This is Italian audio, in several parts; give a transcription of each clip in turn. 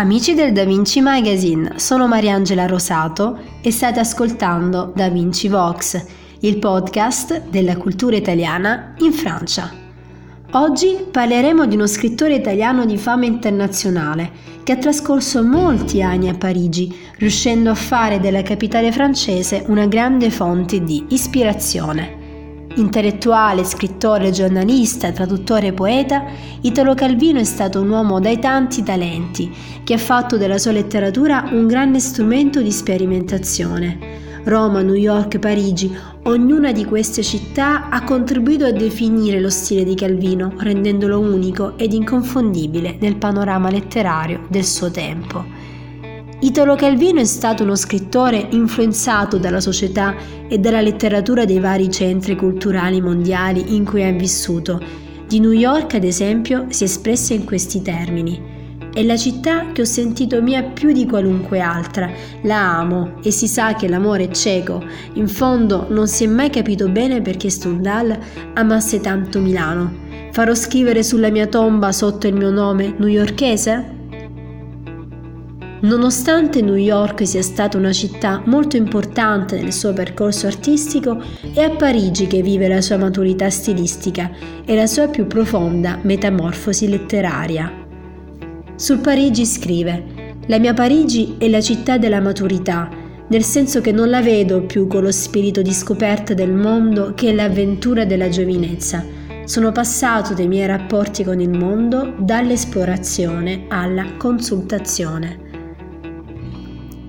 Amici del Da Vinci Magazine, sono Mariangela Rosato e state ascoltando Da Vinci Vox, il podcast della cultura italiana in Francia. Oggi parleremo di uno scrittore italiano di fama internazionale che ha trascorso molti anni a Parigi, riuscendo a fare della capitale francese una grande fonte di ispirazione. Intellettuale, scrittore, giornalista, traduttore e poeta, Italo Calvino è stato un uomo dai tanti talenti che ha fatto della sua letteratura un grande strumento di sperimentazione. Roma, New York, Parigi, ognuna di queste città ha contribuito a definire lo stile di Calvino, rendendolo unico ed inconfondibile nel panorama letterario del suo tempo. Italo Calvino è stato uno scrittore influenzato dalla società e dalla letteratura dei vari centri culturali mondiali in cui ha vissuto. Di New York, ad esempio, si espressa in questi termini. È la città che ho sentito mia più di qualunque altra. La amo e si sa che l'amore è cieco. In fondo non si è mai capito bene perché Stendhal amasse tanto Milano. Farò scrivere sulla mia tomba sotto il mio nome newyorkese? Nonostante New York sia stata una città molto importante nel suo percorso artistico, è a Parigi che vive la sua maturità stilistica e la sua più profonda metamorfosi letteraria. Sul Parigi scrive: La mia Parigi è la città della maturità, nel senso che non la vedo più con lo spirito di scoperta del mondo che è l'avventura della giovinezza. Sono passato dei miei rapporti con il mondo dall'esplorazione alla consultazione.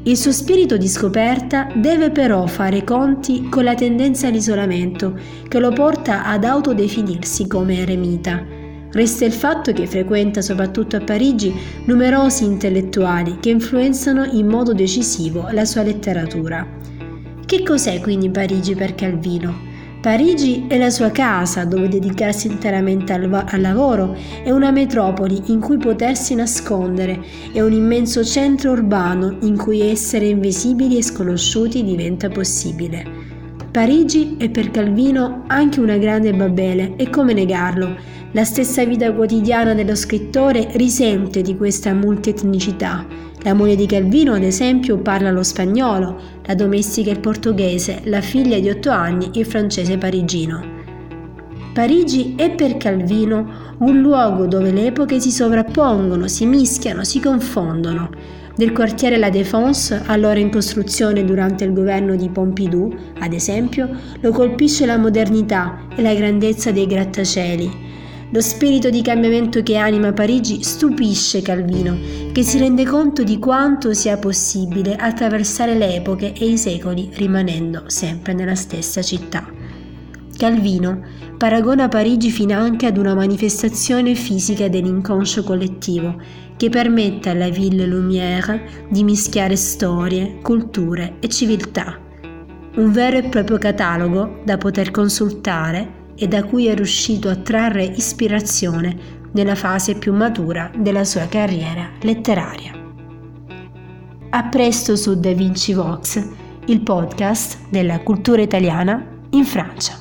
Il suo spirito di scoperta deve però fare conti con la tendenza all'isolamento che lo porta ad autodefinirsi come eremita. Resta il fatto che frequenta soprattutto a Parigi numerosi intellettuali che influenzano in modo decisivo la sua letteratura. Che cos'è quindi Parigi per Calvino? Parigi è la sua casa dove dedicarsi interamente al, al, lavoro, è una metropoli in cui potersi nascondere, è un immenso centro urbano in cui essere invisibili e sconosciuti diventa possibile. Parigi è per Calvino anche una grande Babele e come negarlo? La stessa vita quotidiana dello scrittore risente di questa multietnicità la moglie di Calvino, ad esempio, parla lo spagnolo, la domestica il portoghese, la figlia di otto anni il francese parigino. Parigi è per Calvino un luogo dove le epoche si sovrappongono, si mischiano, si confondono. Del quartiere La Défense, allora in costruzione durante il governo di Pompidou, ad esempio, lo colpisce la modernità e la grandezza dei grattacieli lo spirito di cambiamento che anima Parigi stupisce Calvino, che si rende conto di quanto sia possibile attraversare le epoche e i secoli rimanendo sempre nella stessa città. Calvino paragona Parigi finanche ad una manifestazione fisica dell'inconscio collettivo che permette alla Ville Lumière di mischiare storie, culture e civiltà. Un vero e proprio catalogo da poter consultare e da cui è riuscito a trarre ispirazione nella fase più matura della sua carriera letteraria. A presto su Da Vinci Vox, il podcast della cultura italiana in Francia.